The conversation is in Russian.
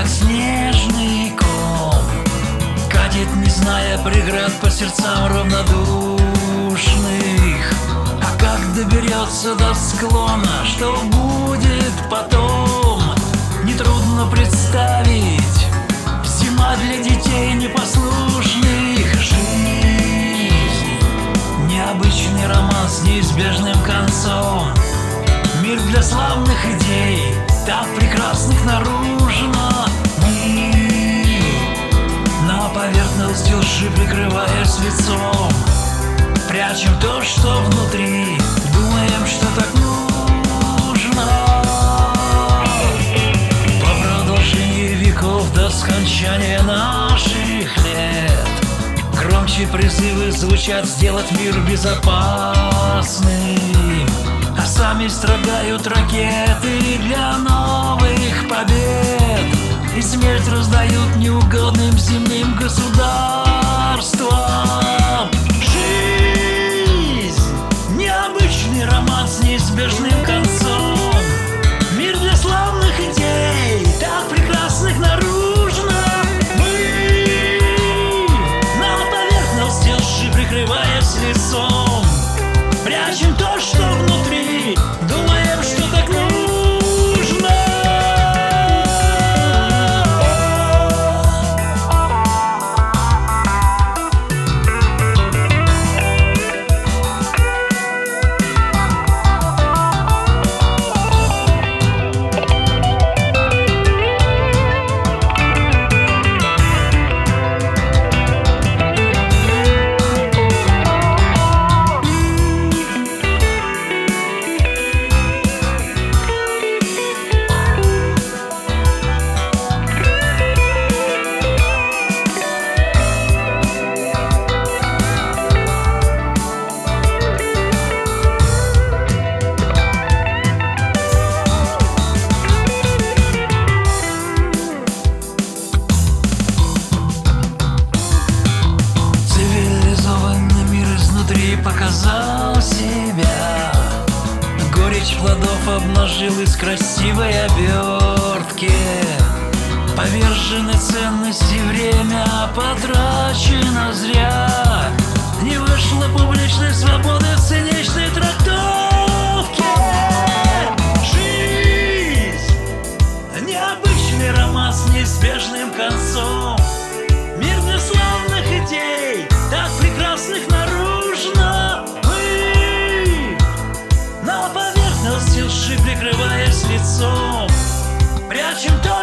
как снежный ком Катит, не зная преград по сердцам равнодушных. А как доберется до склона, что будет потом Нетрудно представить, зима для детей не непосредственно лжи прикрываясь лицом Прячем то, что внутри. Думаем, что так нужно. По продолжении веков до скончания наших лет Громче призывы звучат сделать мир безопасным. А сами страдают ракеты для новых побед И смерть раздают неугодным земным государствам. Жизнь Необычный роман с неизбежным концом. Мир для славных идей показал себя. Горечь плодов обнажил из красивой обертки. Повержены ценности, время потрачено зря. Не вышло публичной свободы в циничной траве души прикрываясь лицом. Прячем то,